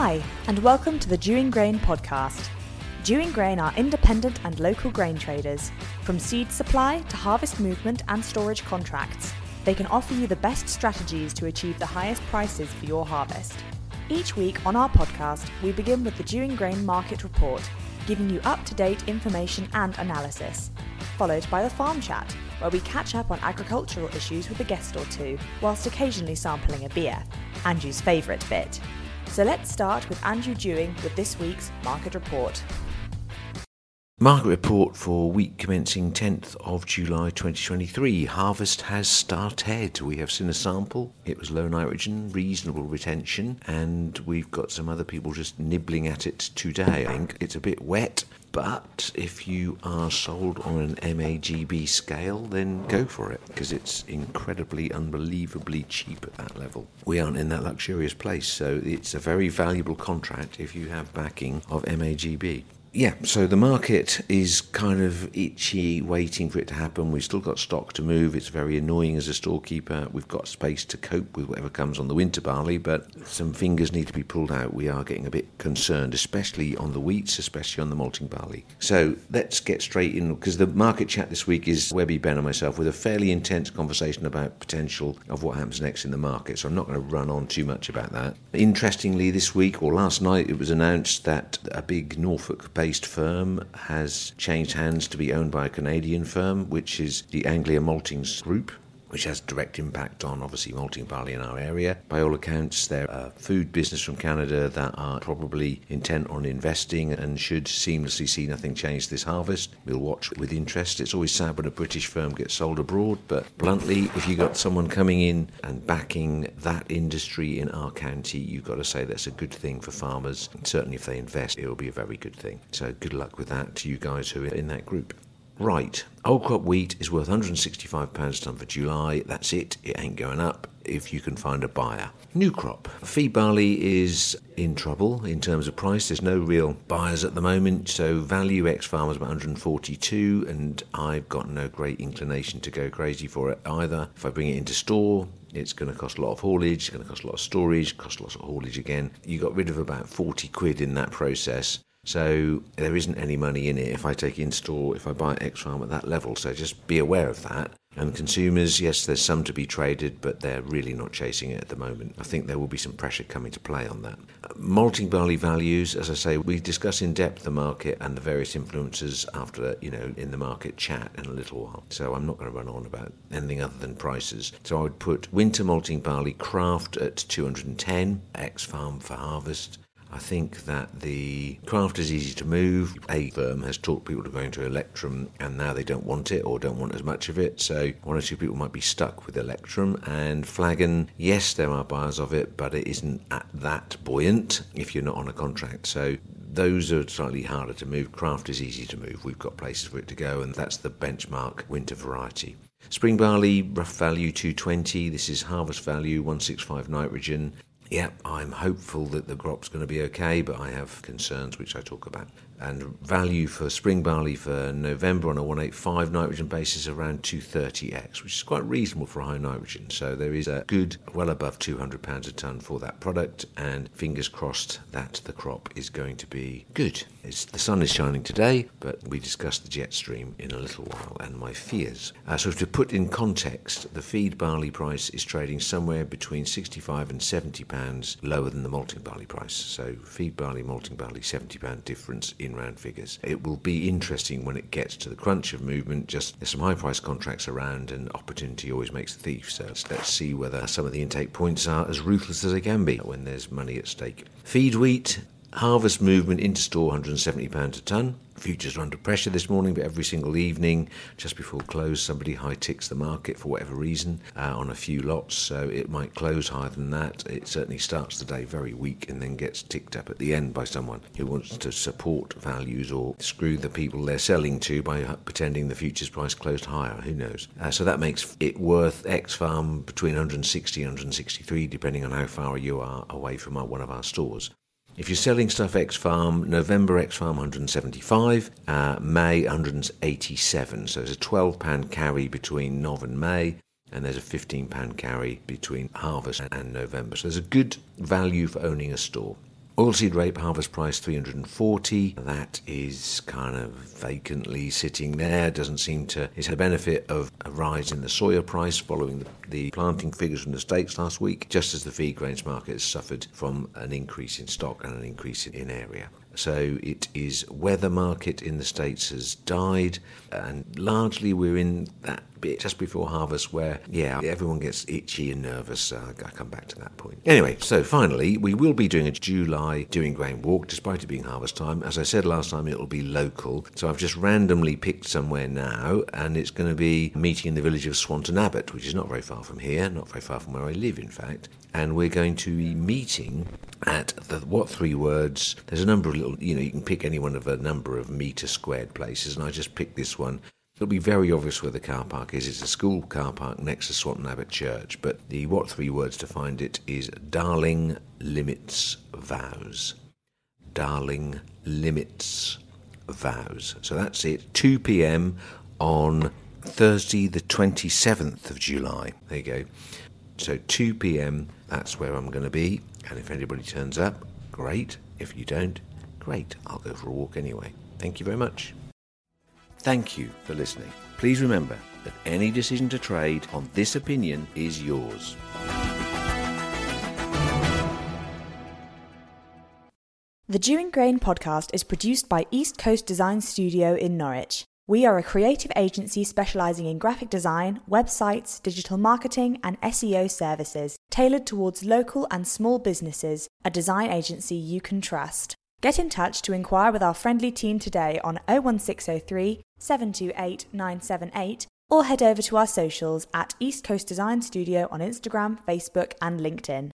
Hi, and welcome to the Dewing Grain podcast. Dewing Grain are independent and local grain traders. From seed supply to harvest movement and storage contracts, they can offer you the best strategies to achieve the highest prices for your harvest. Each week on our podcast, we begin with the Dewing Grain Market Report, giving you up to date information and analysis, followed by the Farm Chat, where we catch up on agricultural issues with a guest or two, whilst occasionally sampling a beer, Andrew's favourite bit. So let's start with Andrew Dewing with this week's Market Report. Market report for week commencing 10th of July 2023. Harvest has started. We have seen a sample. It was low nitrogen, reasonable retention, and we've got some other people just nibbling at it today. I think it's a bit wet, but if you are sold on an MAGB scale, then go for it because it's incredibly, unbelievably cheap at that level. We aren't in that luxurious place, so it's a very valuable contract if you have backing of MAGB yeah, so the market is kind of itchy, waiting for it to happen. We've still got stock to move. It's very annoying as a storekeeper. We've got space to cope with whatever comes on the winter barley, but some fingers need to be pulled out. We are getting a bit concerned, especially on the wheats, especially on the malting barley. So let's get straight in because the market chat this week is Webby, Ben, and myself with a fairly intense conversation about potential of what happens next in the market. So I'm not going to run on too much about that. Interestingly, this week or last night, it was announced that a big Norfolk based firm has changed hands to be owned by a Canadian firm, which is the Anglia Maltings Group which has direct impact on obviously malting barley in our area. By all accounts, they're a food business from Canada that are probably intent on investing and should seamlessly see nothing change this harvest. We'll watch with interest. It's always sad when a British firm gets sold abroad, but bluntly, if you've got someone coming in and backing that industry in our county, you've got to say that's a good thing for farmers. And certainly, if they invest, it'll be a very good thing. So, good luck with that to you guys who are in that group. Right, old crop wheat is worth £165 a tonne for July. That's it, it ain't going up if you can find a buyer. New crop. Feed barley is in trouble in terms of price. There's no real buyers at the moment, so value X farmers about 142, and I've got no great inclination to go crazy for it either. If I bring it into store, it's going to cost a lot of haulage, it's going to cost a lot of storage, cost lots of haulage again. You got rid of about 40 quid in that process. So there isn't any money in it if I take in store, if I buy X farm at that level. So just be aware of that. And consumers, yes, there's some to be traded, but they're really not chasing it at the moment. I think there will be some pressure coming to play on that. Malting barley values, as I say, we discuss in depth the market and the various influences after, you know, in the market chat in a little while. So I'm not going to run on about anything other than prices. So I would put winter malting barley craft at 210, X farm for harvest. I think that the craft is easy to move. A firm has taught people to go into Electrum and now they don't want it or don't want as much of it. So one or two people might be stuck with Electrum. And Flagon, yes, there are buyers of it, but it isn't at that buoyant if you're not on a contract. So those are slightly harder to move. Craft is easy to move. We've got places for it to go, and that's the benchmark winter variety. Spring barley, rough value 220. This is harvest value 165 nitrogen. Yeah, I'm hopeful that the crop's going to be okay, but I have concerns which I talk about. And value for spring barley for November on a 185 nitrogen basis around 230x, which is quite reasonable for high nitrogen. So there is a good, well above 200 pounds a tonne for that product, and fingers crossed that the crop is going to be good. It's, the sun is shining today, but we discuss the jet stream in a little while and my fears. Uh, so to put in context, the feed barley price is trading somewhere between 65 and 70 pounds lower than the malting barley price. So feed barley, malting barley, 70 pound difference in round figures. It will be interesting when it gets to the crunch of movement. Just there's some high price contracts around, and opportunity always makes the thief. So let's see whether some of the intake points are as ruthless as they can be when there's money at stake. Feed wheat Harvest movement into store £170 a tonne. Futures are under pressure this morning, but every single evening, just before close, somebody high ticks the market for whatever reason uh, on a few lots. So it might close higher than that. It certainly starts the day very weak and then gets ticked up at the end by someone who wants to support values or screw the people they're selling to by pretending the futures price closed higher. Who knows? Uh, so that makes it worth X farm between 160 and 163, depending on how far you are away from our, one of our stores. If you're selling stuff X Farm, November X Farm 175, uh, May 187. So there's a £12 carry between Nov and May, and there's a £15 carry between harvest and November. So there's a good value for owning a store. Oilseed rape harvest price 340. That is kind of vacantly sitting there. Doesn't seem to. It's had a benefit of a rise in the soya price following the, the planting figures from the States last week, just as the feed grains market has suffered from an increase in stock and an increase in area. So it is weather market in the States has died, and largely we're in that bit just before harvest where, yeah, everyone gets itchy and nervous. Uh, I come back to that point. Anyway, so finally, we will be doing a July Dewing Grain walk, despite it being harvest time. As I said last time, it will be local. So I've just randomly picked somewhere now, and it's going to be meeting in the village of Swanton Abbot, which is not very far from here, not very far from where I live, in fact. And we're going to be meeting at the what three words? There's a number of little, you know, you can pick any one of a number of metre squared places, and I just picked this one. It'll be very obvious where the car park is. It's a school car park next to Swanton Abbot Church, but the what three words to find it is Darling Limits Vows. Darling Limits Vows. So that's it, 2 pm on Thursday, the 27th of July. There you go. So 2 pm, that's where I'm going to be. And if anybody turns up, great. If you don't, great. I'll go for a walk anyway. Thank you very much. Thank you for listening. Please remember that any decision to trade on this opinion is yours. The Dewing Grain podcast is produced by East Coast Design Studio in Norwich. We are a creative agency specializing in graphic design, websites, digital marketing, and SEO services tailored towards local and small businesses, a design agency you can trust. Get in touch to inquire with our friendly team today on 01603 728 978 or head over to our socials at East Coast Design Studio on Instagram, Facebook, and LinkedIn.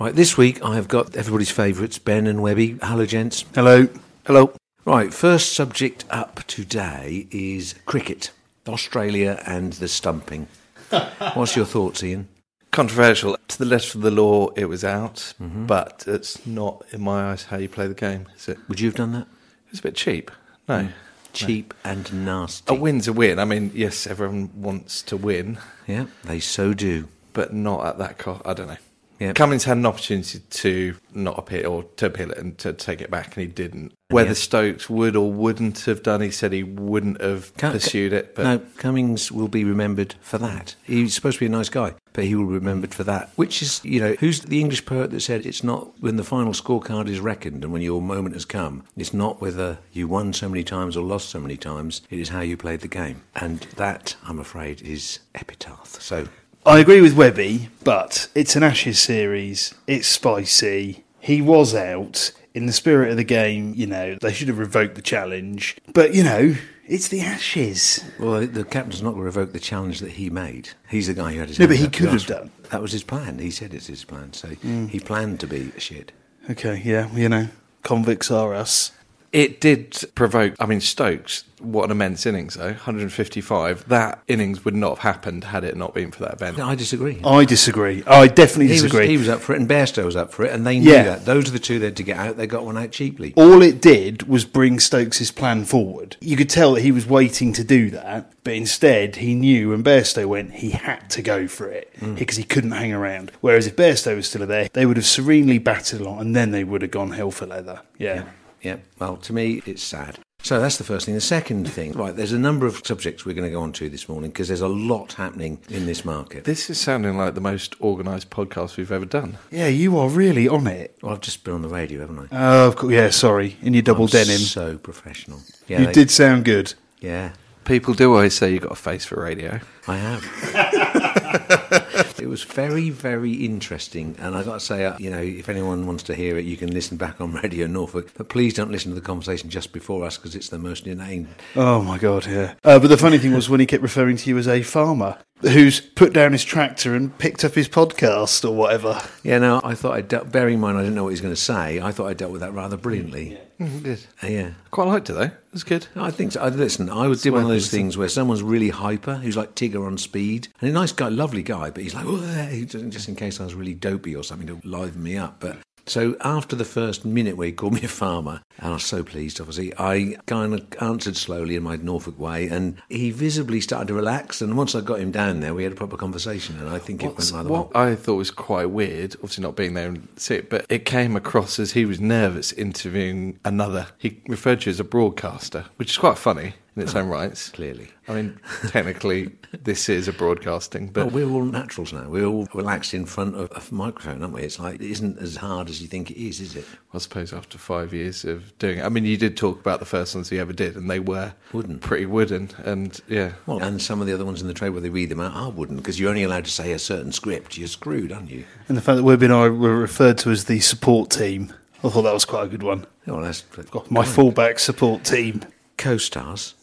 Right, this week I have got everybody's favourites, Ben and Webby. Hello, gents. Hello. Hello. Right, first subject up today is cricket, Australia and the stumping. What's your thoughts, Ian? Controversial. To the letter of the law, it was out, mm-hmm. but it's not, in my eyes, how you play the game, is it? Would you have done that? It's a bit cheap. No. Mm. Cheap and nasty. A win's a win. I mean, yes, everyone wants to win, Yeah, they so do. but not at that cost. I don't know. Yeah. Cummins had an opportunity to not appeal or to appeal it and to take it back, and he didn't. Whether Stokes would or wouldn't have done, he said he wouldn't have Cum- pursued it. But no, Cummins will be remembered for that. He's supposed to be a nice guy, but he will be remembered for that. Which is, you know, who's the English poet that said it's not when the final scorecard is reckoned and when your moment has come, it's not whether you won so many times or lost so many times, it is how you played the game. And that, I'm afraid, is epitaph. So, I agree with Webby, but it's an Ashes series. It's spicy. He was out. In the spirit of the game, you know, they should have revoked the challenge. But, you know, it's the Ashes. well, the captain's not going to revoke the challenge that he made. He's the guy who had his No, but he could have done. That was his plan. He said it's his plan. So hmm. he planned to be a shit. Okay, yeah, you know, convicts are us. It did provoke. I mean, Stokes, what an immense innings, though 155. That innings would not have happened had it not been for that event. No, I disagree. I disagree. I definitely He was, disagree. he was up for it, and Bairstow was up for it, and they knew Yeah. that. Those are the two they had to get out. They got one out cheaply. All it did was bring Stokes' plan forward. You could tell that he was waiting to do that, but instead he knew when Bairstow went, he had to go for it mm. because he couldn't hang around. Whereas if Bairstow was still there, they would have serenely batted along and then they would have gone hell for leather. Yeah. Yeah, well, to me, it's sad. So that's the first thing. The second thing, right, there's a number of subjects we're going to go on to this morning because there's a lot happening in this market. This is sounding like the most organised podcast we've ever done. Yeah, you are really on it. Well, I've just been on the radio, haven't I? Oh, of course. Yeah, sorry. In your double I'm denim. So professional. Yeah, you they- did sound good. Yeah, People do always say you've got a face for radio. I have. it was very, very interesting, and I've got to say, uh, you know, if anyone wants to hear it, you can listen back on Radio Norfolk. But please don't listen to the conversation just before us because it's the most inane. Oh my god, yeah. Uh, but the funny thing was when he kept referring to you as a farmer who's put down his tractor and picked up his podcast or whatever. Yeah, no, I thought I dealt. Bearing in mind, I didn't know what he was going to say. I thought I dealt with that rather brilliantly. Good. Uh, yeah. Quite liked it though. It was good. I think so. I, listen, I would do one of those listening. things where someone's really hyper, who's like Tigger on speed, and a nice guy, lovely guy, but he's like, "Oh, hey," just just in case I was really dopey or something to liven me up. But So after the first minute where he called me a farmer, and I was so pleased, obviously, I kind of answered slowly in my Norfolk way, and he visibly started to relax. And once I got him down there, we had a proper conversation, and I think What's- it went rather what well. I thought was quite weird, obviously not being there and see it, but it came across as he was nervous interviewing another. He referred to you as a broadcaster, which is quite funny in its own rights. Clearly. I mean, technically, this is a broadcasting, But but we're all naturals now. We're all relaxed in front of a microphone, aren't we? It's like, it isn't as hard as you think it is, is it? I suppose after five years of doing it, I mean, you did talk about the first ones you ever did, and they were Wooden. pretty wooden, and yeah. Well, and some of the other ones in the trade where they read them out are wooden because you're only allowed to say a certain script. You're screwed, aren't you? And the fact that Webby and I were referred to as the support team, I thought that was quite a good one. Well, that's My fullback support team. co-stars. Ah,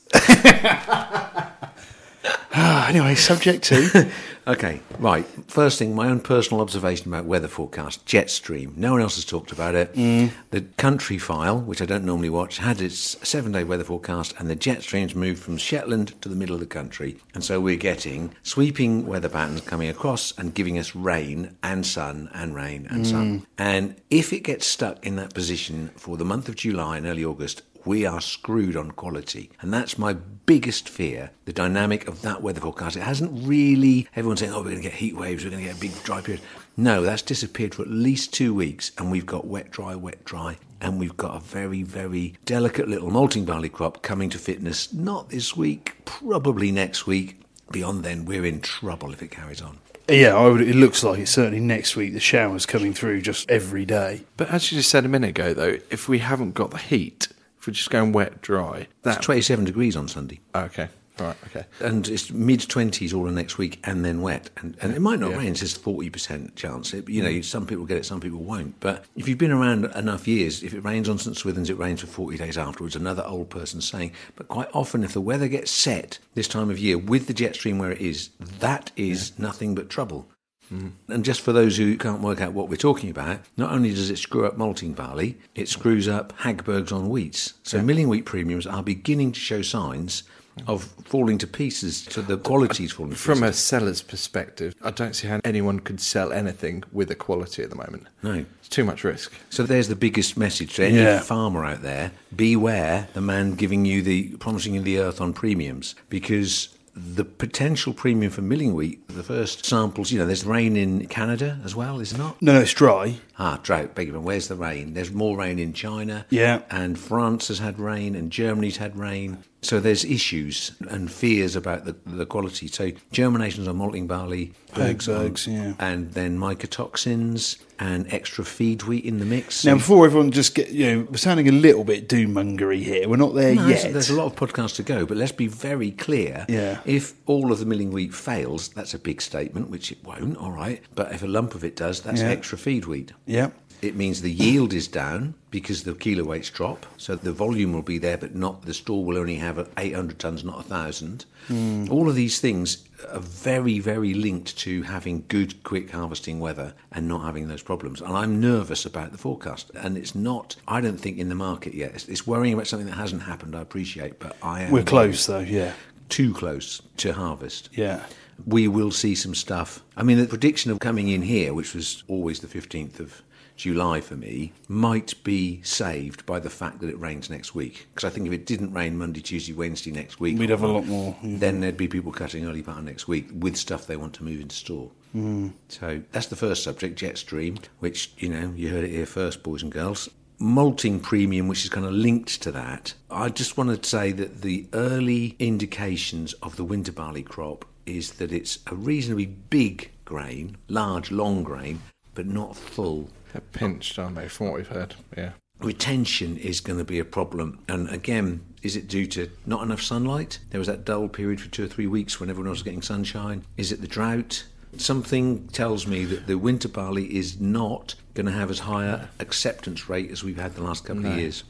Ah, anyway, subject two. Okay, right. First thing, my own personal observation about weather forecast Jetstream. No one else has talked about it. Mm. The Countryfile, which I don't normally watch, had its seven day weather forecast, and the jet Jetstreams moved from Shetland to the middle of the country. And so we're getting sweeping weather patterns coming across and giving us rain and sun and rain and sun. Mm. And if it gets stuck in that position for the month of July and early August, we are screwed on quality. And that's my biggest fear the dynamic of that weather forecast. It hasn't really, everyone's saying, oh, we're going to get heat waves, we're going to get a big dry period. No, that's disappeared for at least two weeks, and we've got wet, dry, wet, dry. And we've got a very, very delicate little malting barley crop coming to fitness, not this week, probably next week. Beyond then, we're in trouble if it carries on. yeah, I would, it looks like it's certainly next week. The showers coming through just every day. But as you just said a minute ago, though, if we haven't got the heat, if we're just going wet, dry, That's 27 degrees on Sunday. okay, right, okay. and it's mid twenties all the next week, and then wet, and, and it might not Yeah. rain. It says forty percent chance. It, you know, mm. some people get it, some people won't. But if you've been around enough years, if it rains on St Swithins, it rains for forty days afterwards. Another old person saying. But quite often, if the weather gets set this time of year with the jet stream where it is, that is nothing but trouble. And just for those who can't work out what we're talking about, not only does it screw up malting barley, it screws up Hagbergs on wheats. So milling wheat premiums are beginning to show signs of falling to pieces, to the qualities falling to From a seller's perspective, I don't see how anyone could sell anything with a quality at the moment. No. It's too much risk. So there's the biggest message to any Yeah. farmer out there: beware the man giving you the promising you the earth on premiums, because the potential premium for milling wheat, the first samples, you know, there's rain in Canada as well, is there not? No, no, it's dry. Ah, drought, your pardon. Where's the rain? There's more rain in China. Yeah. And France has had rain and Germany's had rain. So there's issues and fears about the, the quality. So germinations on malting barley, bergs on- Hagbergs, yeah. and then mycotoxins and extra feed wheat in the mix. Now, before everyone just get, you know, we're sounding a little bit doom mongery here. We're not there No, yet. there's, there's a lot of podcasts to go, but let's be very clear. Yeah. If all of the milling wheat fails, that's a big statement, which it won't, all right. But if a lump of it does, that's Yeah. extra feed wheat. Yeah. It means the yield is down because the kilo weights drop. So the volume will be there, but not the store will only have 800 tons, not 1,000. Hmm. All of these things are very, very linked to having good, quick harvesting weather and not having those problems. And I'm nervous about the forecast. And it's not, I don't think, in the market yet. It's, it's worrying about something that hasn't happened, I appreciate, but I am. We're close, though, yeah. Too close to harvest Yeah. We will see some stuff. I mean, the prediction of coming in here, which was always the 15th of July for me, might be saved by the fact that it rains next week. Because I think if it didn't rain Monday, Tuesday, Wednesday next week, We'd have a lot more. then there'd be people cutting early part of next week with stuff they want to move into store. Mm. So that's the first subject, Jetstream, which, you know, you heard it here first, boys and girls. Malting premium, which is kind of linked to that. I just want to say that the early indications of the winter barley crop is that it's a reasonably big grain, large, long grain, but not full They're pinched, aren't they, from what we've heard? Yeah. retention is going to be a problem. And again, is it due to not enough sunlight? There was that dull period for two or three weeks when everyone else was getting sunshine. Is it the drought? Something tells me that the winter barley is not going to have as high a acceptance rate as we've had the last couple of years.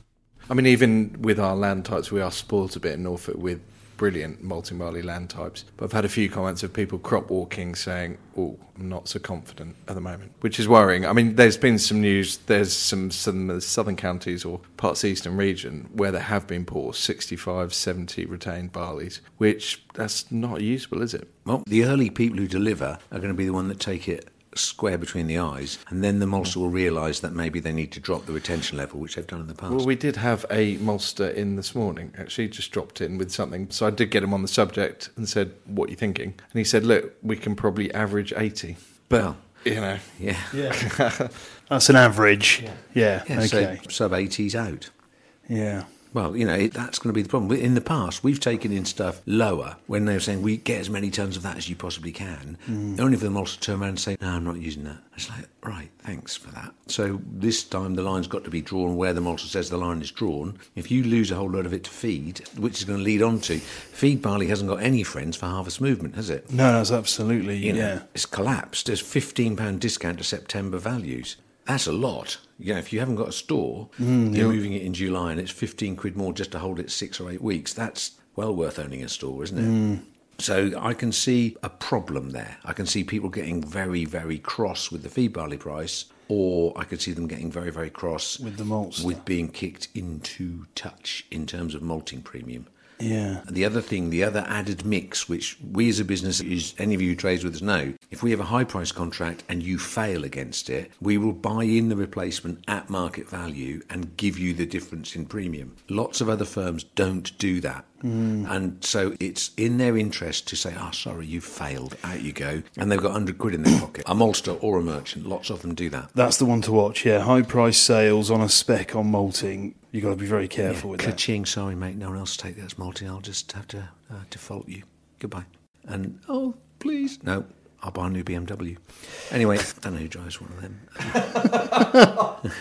I mean, even with our land types, we are spoilt a bit in Norfolk with brilliant malting barley land types. But I've had a few comments of people crop walking saying, "Oh, I'm not so confident at the moment," which is worrying. I mean, there's been some news. There's some some southern counties or parts of the eastern region where there have been poor 65, 70 retained barleys, which that's not usable, is it? Well, the early people who deliver are going to be the one that take it square between the eyes, and then the maltster will realise that maybe they need to drop the retention level, which they've done in the past. Well, we did have a maltster in this morning. Actually, just dropped in with something. So I did get him on the subject and said, "What are you thinking?" And he said, "Look, we can probably average 80. But Well. you know, yeah. Yeah. That's an average. Yeah. Yeah, okay. so sub 80s out. yeah. Well, you know, it, that's going to be the problem. In the past, we've taken in stuff lower when they were saying, we get as many tons of that as you possibly can, mm. only for them also to turn around and say, no, I'm not using that. It's like, right, thanks for that. So this time the line's got to be drawn where the maltster says the line is drawn. If you lose a whole load of it to feed, which is going to lead on to, feed barley hasn't got any friends for harvest movement, has it? No, that's absolutely. You know, yeah. it's collapsed. There's £15 discount to September values. That's a lot. Know, if you haven't got a store, Mm, you're moving it in July and it's 15 quid more just to hold it six or eight weeks. That's well worth owning a store, isn't it? Mm. So I can see a problem there. I can see people getting very, very cross with the feed barley price, or I could see them getting very, very cross With the maltster. with being kicked into touch in terms of malting premium. Yeah. The other thing, the other added mix, which we as a business, is any of you who trades with us know, if we have a high price contract and you fail against it, we will buy in the replacement at market value and give you the difference in premium. Lots of other firms don't do that. And so it's in their interest to say, oh, sorry, you failed, out you go. And they've got 100 quid in their pocket. A maltster or a merchant, lots of them do that. That's the one to watch. Yeah. High price sales on a spec on malting. You've got to be very careful with that. Ka-ching, sorry, mate, no one else take that as malting. I'll just have to uh, default you. Goodbye. And, oh, please. No, I'll buy a new BMW. Anyway, I don't know who drives one of them.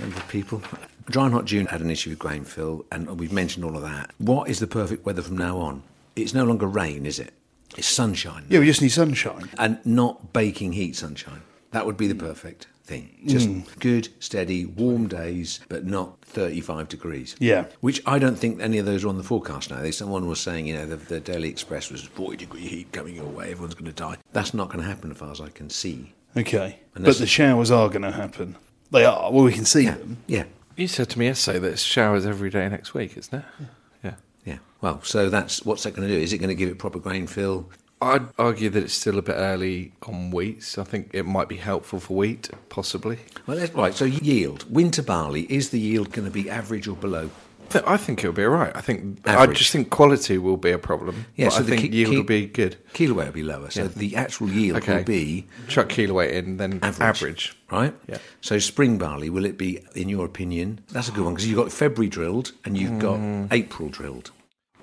Number of people. Dry and Hot June had an issue with grain fill, and we've mentioned all of that. What is the perfect weather from now on? It's no longer rain, is it? It's sunshine. Yeah, we just need sunshine. And not baking heat sunshine. That would be the perfect thing. Just mm. good, steady, warm days, but not 35 degrees. Yeah. Which I don't think any of those are on the forecast now. Someone was saying, you know, the, the Daily Express was 40 degree heat coming your way, everyone's going to die. That's not going to happen as far as I can see. Okay. And But the showers are going to happen. They are. Well, we can see Yeah. them. Yeah. You said to me yesterday that it's showers every day next week, isn't it? Yeah. Yeah. Well, so that's what's that going to do? Is it going to give it proper grain fill? I'd argue that it's still a bit early on wheat. I think it might be helpful for wheat, possibly. Well, that's right. So yield. Winter barley, is the yield going to be average or below? I think it'll be all right. I think I just think quality will be a problem. Yeah, so I the think ki- yield ki- will be good. Kilo weight will be lower. So Yeah. the actual yield Okay. will be Chuck kilo weight in, then average. average. Right? Yeah. So spring barley, will it be, in your opinion? That's a good one because you've got February drilled and you've got Mm. April drilled.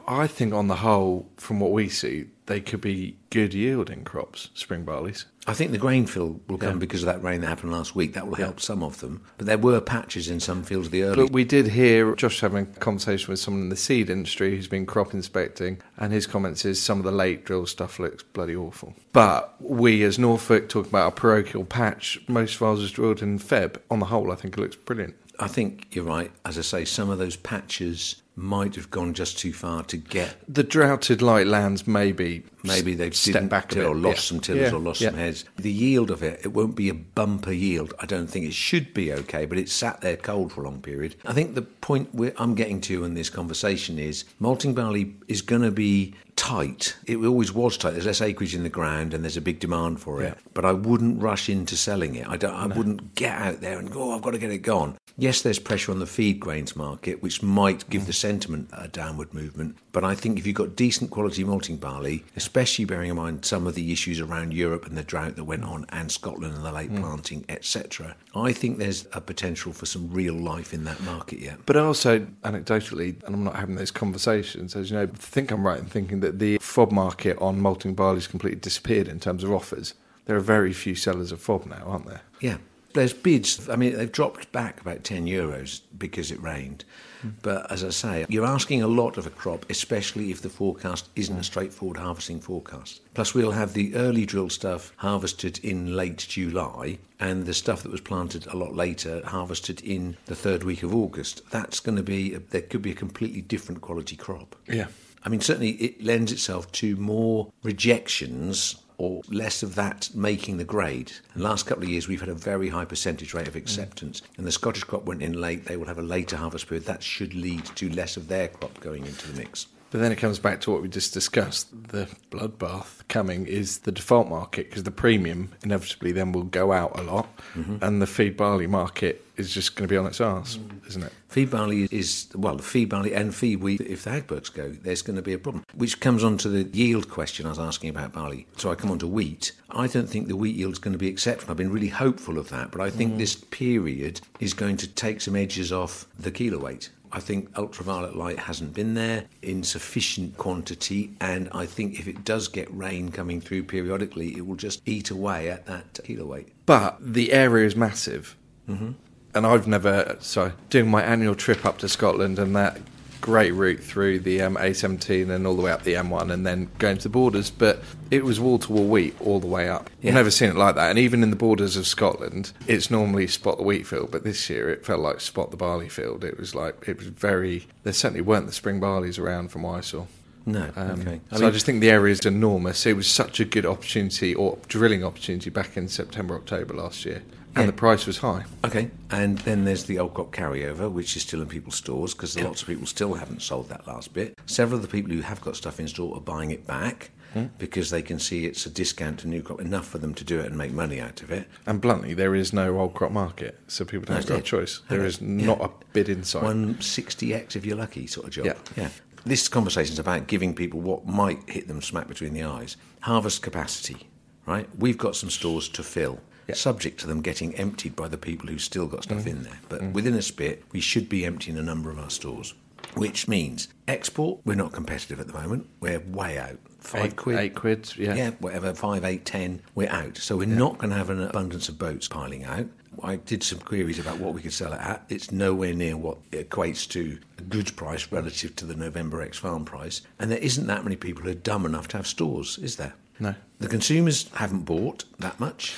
I think on the whole, from what we see, they could be good yielding crops, spring barleys. I think the grain fill will come Yeah. because of that rain that happened last week. That will help some of them. But there were patches in some fields of the early. But we did hear Josh having a conversation with someone in the seed industry who's been crop inspecting, and his comments is some of the late drill stuff looks bloody awful. But we, as Norfolk, talk about our parochial patch. Most of ours was drilled in Feb. On the whole, I think it looks brilliant. I think you're right. As I say, some of those patches might have gone just too far to get. The droughted light lands maybe Maybe they've stepped back a till bit. or lost Yeah. some tillers Yeah, or lost yeah. some heads. The yield of it, it won't be a bumper yield. I don't think it should be okay, but it sat there cold for a long period. I think the point I'm getting to in this conversation is malting barley is going to be tight. It always was tight. There's less acreage in the ground and there's a big demand for it. But I wouldn't rush into selling it. I don't. I wouldn't get out there and go. Oh, I've got to get it gone. Yes, there's pressure on the feed grains market, which might give the sentiment a downward movement. But I think if you've got decent quality malting barley, especially bearing in mind some of the issues around Europe and the drought that went on, and Scotland and the late mm. planting, etc., I think there's a potential for some real life in that market yet. But also, anecdotally, and I'm not having those conversations, as you know, I think I'm right in thinking that the fob market on malting barley has completely disappeared in terms of offers. There are very few sellers of fob now, aren't there? Yeah. There's bids. I mean, they've dropped back about 10 euros because it rained. Hmm. But as I say, you're asking a lot of a crop, especially if the forecast isn't a straightforward harvesting forecast. Plus, we'll have the early drill stuff harvested in late July, and the stuff that was planted a lot later harvested in the third week of August. That's going to be, a, there could be a completely different quality crop. Yeah. I mean, certainly it lends itself to more rejections or less of that making the grade. In the last couple of years, we've had a very high percentage rate of acceptance. Mm. And the Scottish crop went in late, they will have a later harvest period. That should lead to less of their crop going into the mix. But then it comes back to what we just discussed. The bloodbath coming is the default market because the premium inevitably then will go out a lot, mm-hmm. and the feed barley market is just going to be on its arse, mm. isn't it? Feed barley is, well, the feed barley and feed wheat, if the Hagbergs go, there's going to be a problem. Which comes on to the yield question I was asking about barley. So I come on to wheat. I don't think the wheat yield is going to be exceptional. I've been really hopeful of that, but I think mm. this period is going to take some edges off the kilo weight. I think ultraviolet light hasn't been there in sufficient quantity, and I think if it does get rain coming through periodically, it will just eat away at that kilo weight. But the area is massive. Mm-hmm. And I've never, sorry, doing my annual trip up to Scotland and that great route through the um, A17 and all the way up the M1 and then going to the borders. But it was wall to wall wheat all the way up. Yeah. I've never seen it like that. And even in the borders of Scotland, it's normally spot the wheat field. But this year it felt like spot the barley field. It was like, it was very, there certainly weren't the spring barleys around from what I saw. No, Um, okay. so I just think the area is enormous. It was such a good opportunity or drilling opportunity back in September, October last year, and Yeah. the price was high. Okay, and then there's the old crop carryover, which is still in people's stores because lots of people still haven't sold that last bit. Several of the people who have got stuff in store are buying it back hmm. because they can see it's a discount to new crop enough for them to do it and make money out of it. And bluntly, there is no old crop market, so people don't have a choice. There Okay. is not Yeah. a bid in sight. One sixty x if you're lucky, sort of job. Yeah. yeah. This conversation is about giving people what might hit them smack between the eyes. Harvest capacity, right? We've got some stores to fill. Yeah. Subject to them getting emptied by the people who've still got stuff mm. in there. But mm. within a spit, we should be emptying a number of our stores. Which means export, we're not competitive at the moment. We're way out. Five Eight- quid. eight quid, yeah. Yeah, whatever, five, eight, ten, we're out. So we're not going to have an abundance of boats piling out. I did some queries about what we could sell it at. It's nowhere near what it equates to a goods price relative to the November X farm price. And there isn't that many people who are dumb enough to have stores, is there? No. The consumers haven't bought that much.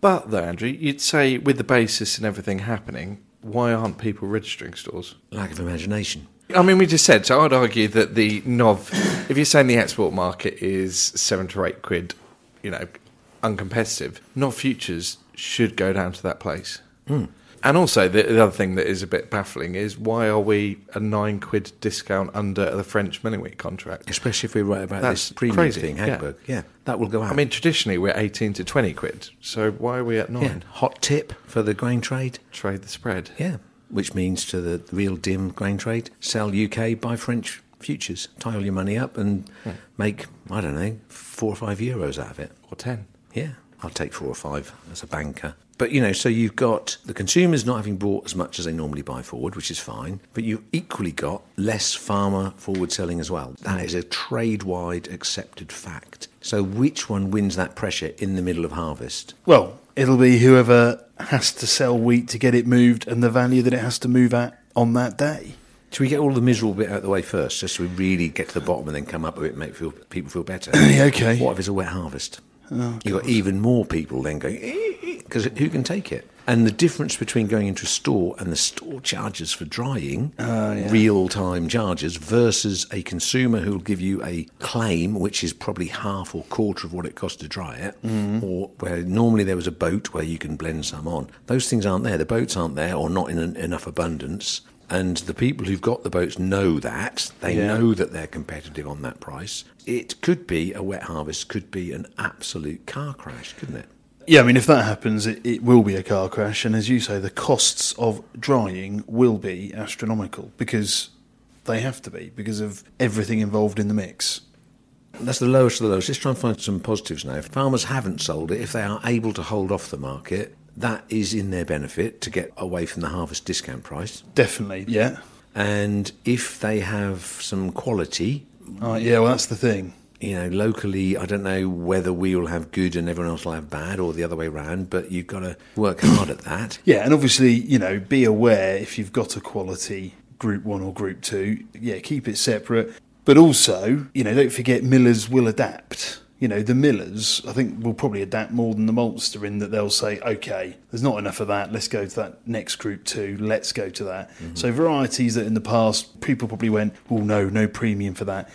But though, Andrew, you'd say with the basis and everything happening, why aren't people registering stores? Lack of imagination. I mean, we just said, so I'd argue that the NOV, if you're saying the export market is seven to eight quid, you know, uncompetitive, NOV futures should go down to that place. Hmm. And also, the, the other thing that is a bit baffling is why are we a nine quid discount under the French milling wheat contract? Especially if we're right about That's this premium crazy, thing, yeah. Hagberg. Yeah. that will go out. I mean, traditionally we're 18 to 20 quid, so why are we at nine? yeah. hot tip for the grain trade. Trade the spread. Yeah, which means to the real dim grain trade, sell UK, buy French futures, tie all your money up and hmm. make, I don't know, four or five euros out of it. Or 10. Yeah, I'll take four or five as a banker. But you know, so you've got the consumers not having bought as much as they normally buy forward, which is fine. But you've equally got less farmer forward selling as well. That is a trade wide accepted fact. So which one wins that pressure in the middle of harvest? Well, it'll be whoever has to sell wheat to get it moved and the value that it has to move at on that day. Should we get all the miserable bit out of the way first, just so we really get to the bottom and then come up with it and make feel, people feel better? Okay. What if it's a wet harvest? Oh, You've got even more people then going, eh, eh, because who can take it? And the difference between going into a store and the store charges for drying, ah, real time charges, versus a consumer who will give you a claim, which is probably half or quarter of what it costs to dry it, mm-hmm. or where normally there was a boat where you can blend some on. Those things aren't there. The boats aren't there or not in an, enough abundance. And the people who've got the boats know that. They Yeah. know that they're competitive on that price. It could be a wet harvest, could be an absolute car crash, couldn't it? Yeah, I mean, if that happens, it, it will be a car crash. And as you say, the costs of drying will be astronomical because they have to be because of everything involved in the mix. That's the lowest of the lowest. Let's try and find some positives now. If farmers haven't sold it, if they are able to hold off the market, that is in their benefit to get away from the harvest discount price. Definitely, yeah. And if they have some quality, Uh, yeah, well, that's the thing. you know, locally, I don't know whether we will have good and everyone else will have bad or the other way round, but you've got to work hard at that. Yeah, and obviously, you know, be aware if you've got a quality group one or group two, yeah, keep it separate. But also, you know, don't forget millers will adapt. You know, the millers, I think, will probably adapt more than the maltster in that they'll say, okay, there's not enough of that, let's go to that next group two, let's go to that. Mm-hmm. So, varieties that in the past people probably went, oh, no, no premium for that.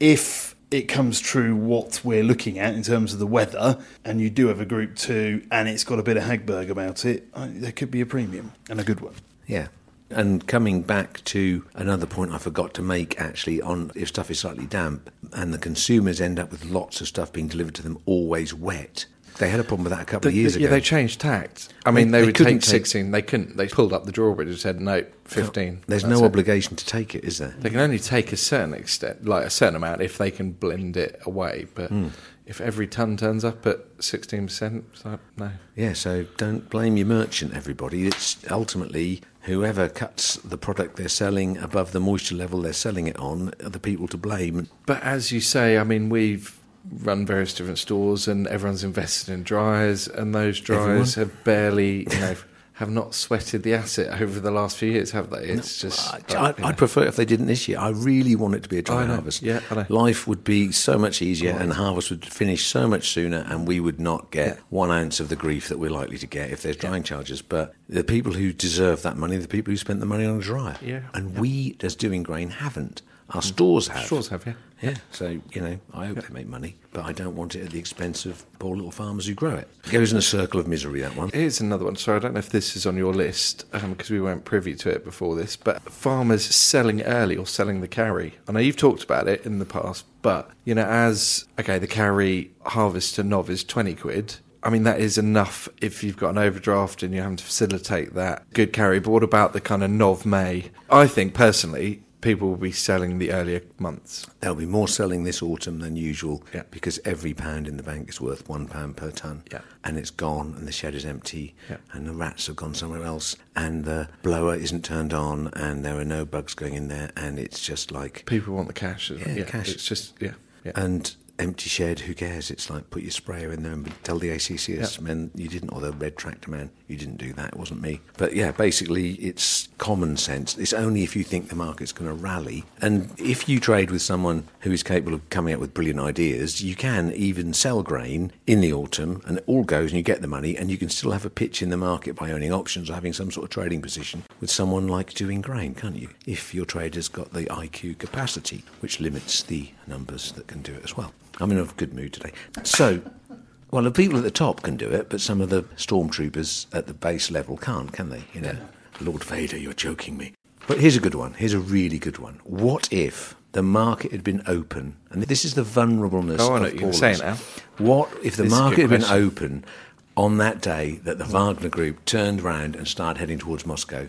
If it comes true what we're looking at in terms of the weather, and you do have a group two and it's got a bit of Hagberg about it, there could be a premium and a good one. Yeah. And coming back to another point I forgot to make actually on if stuff is slightly damp and the consumers end up with lots of stuff being delivered to them always wet. They had a problem with that a couple of years yeah, ago. Yeah, they changed tact. I mean, They- they, they would take take- 16. They couldn't. They pulled up the drawbridge and said, no, 15. There's no it. obligation to take it, is there? They can only take a certain extent, like a certain amount, if they can blend it away. But Hmm. if every ton turns up at 16%, it's like, no. Yeah, so don't blame your merchant, everybody. It's ultimately whoever cuts the product they're selling above the moisture level they're selling it on are the people to blame. But as you say, I mean, we've run various different stores and everyone's invested in dryers, and those dryers have barely, you know, have not sweated the asset over the last few years, have they? It's just. I, like, I'd, know. I'd prefer if they didn't this year. I really want it to be a dry know, harvest. yeah, Life would be so much easier and harvest would finish so much sooner and we would not get one ounce of the grief that we're likely to get if there's drying charges. But the people who deserve that money, the people who spent the money on a dryer. Yeah, And we, as Dewing Grain, haven't. Our stores have. Stores have, yeah. Yeah, so, you know, I hope they make money, but I don't want it at the expense of poor little farmers who grow it. It goes in a circle of misery, that one. Here's another one. Sorry, I don't know if this is on your list um, because we weren't privy to it before this. But farmers selling early or selling the carry. I know you've talked about it in the past, but you know, as okay, the carry harvest to nov is twenty quid. I mean, that is enough if you've got an overdraft and you're having to facilitate that good carry. But what about the kind of nov May? I think personally, people will be selling the earlier months. There'll be more selling this autumn than usual Yeah. because every pound in the bank is worth one pound per ton. Yeah. And it's gone and the shed is empty Yeah. and the rats have gone somewhere else and the blower isn't turned on and there are no bugs going in there and it's just like People want the cash. Well. Yeah, cash. It's just yeah, yeah. and empty shed, who cares? It's like put your sprayer in there and tell the ACCS men you didn't, or the red tractor man, you didn't do that. It wasn't me. But yeah, basically, it's common sense. It's only if you think the market's going to rally, and if you trade with someone who is capable of coming up with brilliant ideas, you can even sell grain in the autumn, and it all goes, and you get the money, and you can still have a pitch in the market by owning options or having some sort of trading position with someone like Dewing Grain, can't you? If your trader's got the IQ capacity, which limits the numbers that can do it as well. I'm in a good mood today. So, well, the people at the top can do it, but some of the stormtroopers at the base level can't, can they? You know, Lord Vader, you're joking me. But here's a good one. Here's a really good one. What if the market had been open? And this is the vulnerableness Oh, I of you're saying now. What if the This market had been open on that day that the Wagner Group turned round and started heading towards Moscow?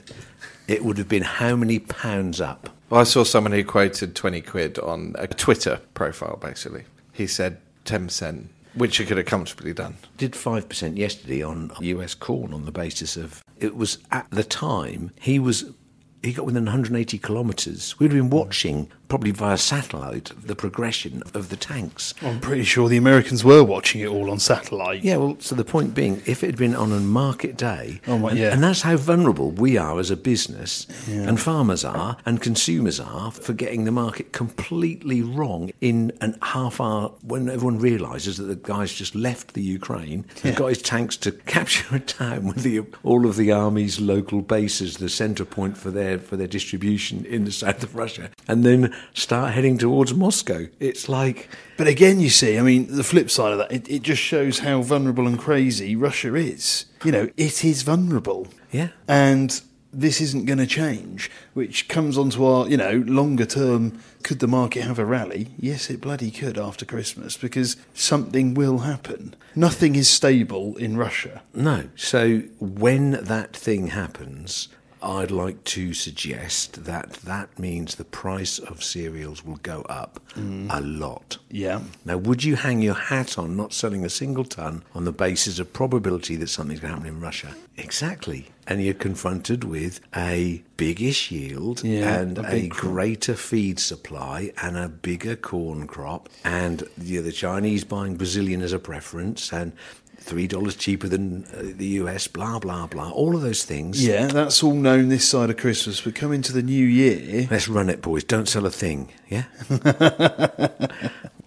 It would have been how many pounds up? Well, I saw someone who quoted 20 quid on a Twitter profile, basically. He said 10%, which he could have comfortably done. did 5% yesterday on US corn on the basis of it was at the time he was he got within 180 kilometres. We'd been watching, probably via satellite, the progression of the tanks. I'm pretty sure the Americans were watching it all on satellite. Yeah, well, so the point being, if it had been on a market day, Oh, my- and, yeah. and that's how vulnerable we are as a business, and farmers are, and consumers are, for getting the market completely wrong in an half hour when everyone realises that the guy's just left the Ukraine, and got his tanks to capture a town with the, all of the army's local bases, the centre point for their for their distribution in the south of Russia, and then start heading towards Moscow. It's like. But again, you see, I mean, the flip side of that, it, it just shows how vulnerable and crazy Russia is. You know, it is vulnerable. Yeah. And this isn't going to change, which comes onto our, you know, longer term could the market have a rally? Yes, it bloody could after Christmas because something will happen. Nothing is stable in Russia. No. So when that thing happens, I'd like to suggest that that means the price of cereals will go up mm. a lot. Yeah. Now, would you hang your hat on not selling a single ton on the basis of probability that something's going to happen in Russia? Exactly. And you're confronted with a biggish yield Yeah, and a a, greater feed supply and a bigger corn crop, and you know, the Chinese buying Brazilian as a preference, and three dollars cheaper than uh, the US. Blah blah blah. All of those things. Yeah, that's all known this side of Christmas. But coming to the new year, Let's run it, boys. Don't sell a thing. Yeah.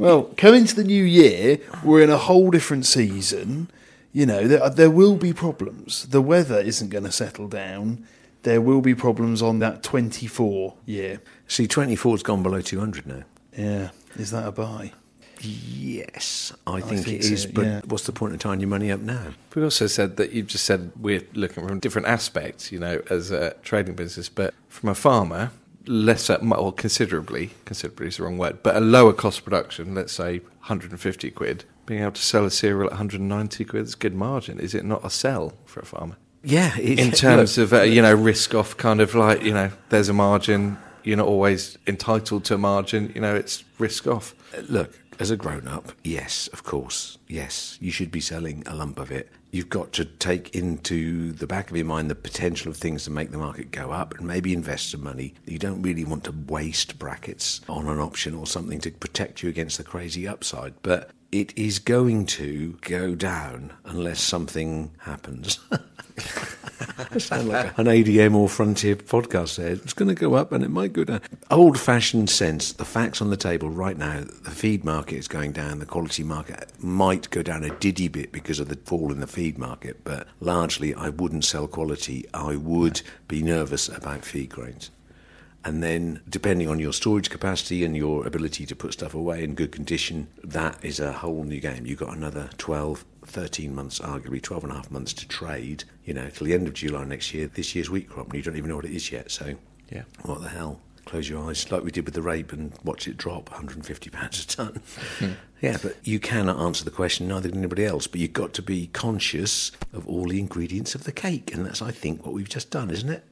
Well, coming to the new year, we're in a whole different season. You know, there, there will be problems. The weather isn't going to settle down. There will be problems on that 24 year. See, 24's gone below 200 now. Yeah, is that a buy? Yes, I think, think it so. But yeah. what's the point of tying your money up now? We also said that you just said we're looking from different aspects, you know, as a trading business, but from a farmer, lesser, or considerably, considerably is the wrong word, but a lower cost production, let's say 150 quid, being able to sell a cereal at 190 quid is good margin. Is it not a sell for a farmer? Yeah, it, In terms of, uh, you know, risk off kind of like, you know, there's a margin, you're not always entitled to a margin, you know, it's risk off. Look, as a grown up, yes, of course, yes, you should be selling a lump of it. You've got to take into the back of your mind the potential of things to make the market go up and maybe invest some money. You don't really want to waste brackets on an option or something to protect you against the crazy upside. But it is going to go down unless something happens. I sound like an ADM or Frontier podcast there. It's going to go up and it might go down. Old fashioned sense, the facts on the table right now, the feed market is going down, the quality market might go down a diddy bit because of the fall in the feed market, but largely I wouldn't sell quality. I would be nervous about feed grains. And then, depending on your storage capacity and your ability to put stuff away in good condition, that is a whole new game. You've got another 12, 13 months, arguably 12 and a half months to trade, you know, till the end of July next year, this year's wheat crop, and you don't even know what it is yet. So, Yeah. what the hell? Close your eyes, like we did with the rape, and watch it drop 150 pounds a ton. Hmm. Yeah, but you cannot answer the question, neither can anybody else. But you've got to be conscious of all the ingredients of the cake, and that's, I think, what we've just done, isn't it?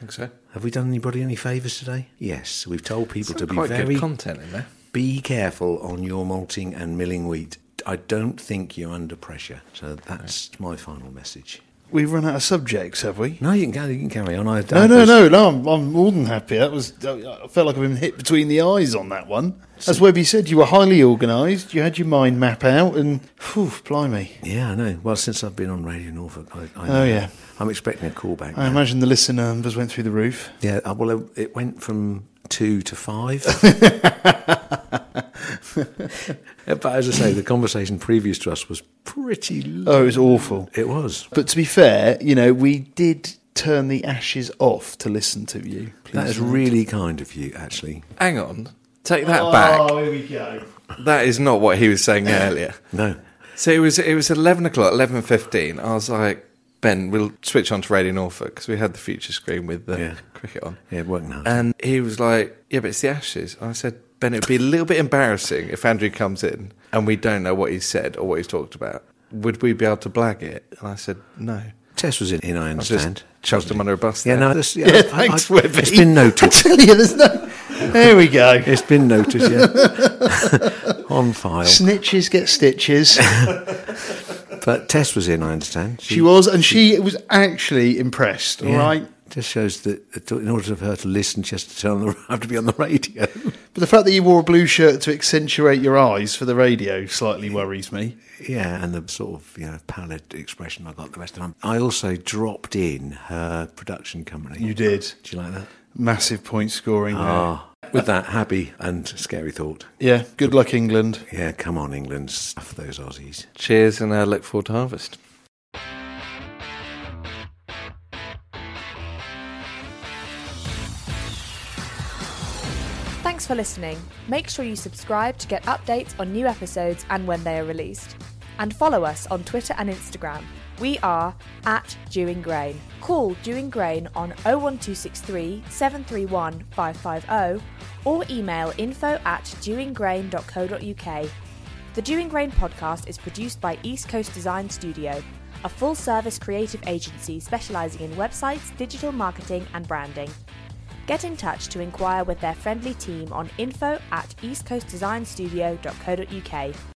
I think so. Have we done anybody any favours today? Yes, we've told people to be quite very good content in there. be careful on your malting and milling wheat. I don't think you're under pressure. So that's my final message. We've run out of subjects, have we? No, you can carry, you can carry on. I, No, no, no, no. I'm, I'm more than happy. That was. I felt like I've been hit between the eyes on that one. As Webby said, you were highly organised. You had your mind map out, and whew, blimey, Yeah, I know. Well, since I've been on Radio Norfolk, I, I Oh, yeah. I'm expecting a call back. I now. imagine the listener numbers went through the roof. Yeah, uh, well, it- it went from two to five. but as I say, the conversation previous to us was pretty. Low. Oh, it was awful. It was. But to be fair, you know, we did turn the ashes off to listen to you. That is really kind of you, actually. Hang on. Take that back. Oh, here we go. That is not what he was saying earlier. No. So it was it was eleven o'clock, eleven fifteen. I was like, Ben, we'll switch on to Radio Norfolk because we had the future screen with the Yeah. cricket on, Yeah, it worked now. and he was like, "Yeah, but it's the Ashes." I said, "Ben, it would be a little bit embarrassing if Andrew comes in and we don't know what he said or what he's talked about. Would we be able to blag it?" And I said, "No." Tess was in, in I I just understand. chucked him under a bus. Yeah, there. no, that's, yeah, Yeah, I- thanks, I- Webby. It's been I tell you, there's no. There we go. It's been noted, yeah. On file. Snitches get stitches. But Tess was in, I understand. She was, and she was actually impressed. All Yeah. right. Just shows that in order for her to listen, she has to turn on the, have to be on the radio. But the fact that you wore a blue shirt to accentuate your eyes for the radio slightly worries me. yeah, and the sort of you know pallid expression I got the rest of the time. I also dropped in her production company. You did. Do you like that? Massive point scoring there. Ah, with that happy and scary thought. Yeah, good luck, England. Yeah, come on, England, stuff those Aussies. Cheers, and I look forward to harvest. Thanks for listening. Make sure you subscribe to get updates on new episodes and when they are released. And follow us on Twitter and Instagram. We are at Dewing Grain. Call Dewing Grain on 01263 731 550 or email info at dewinggrain.co.uk. The Dewing Grain podcast is produced by East Coast Design Studio, a full service creative agency specialising in websites, digital marketing, and branding. Get in touch to inquire with their friendly team on info at eastcoastdesignstudio.co.uk.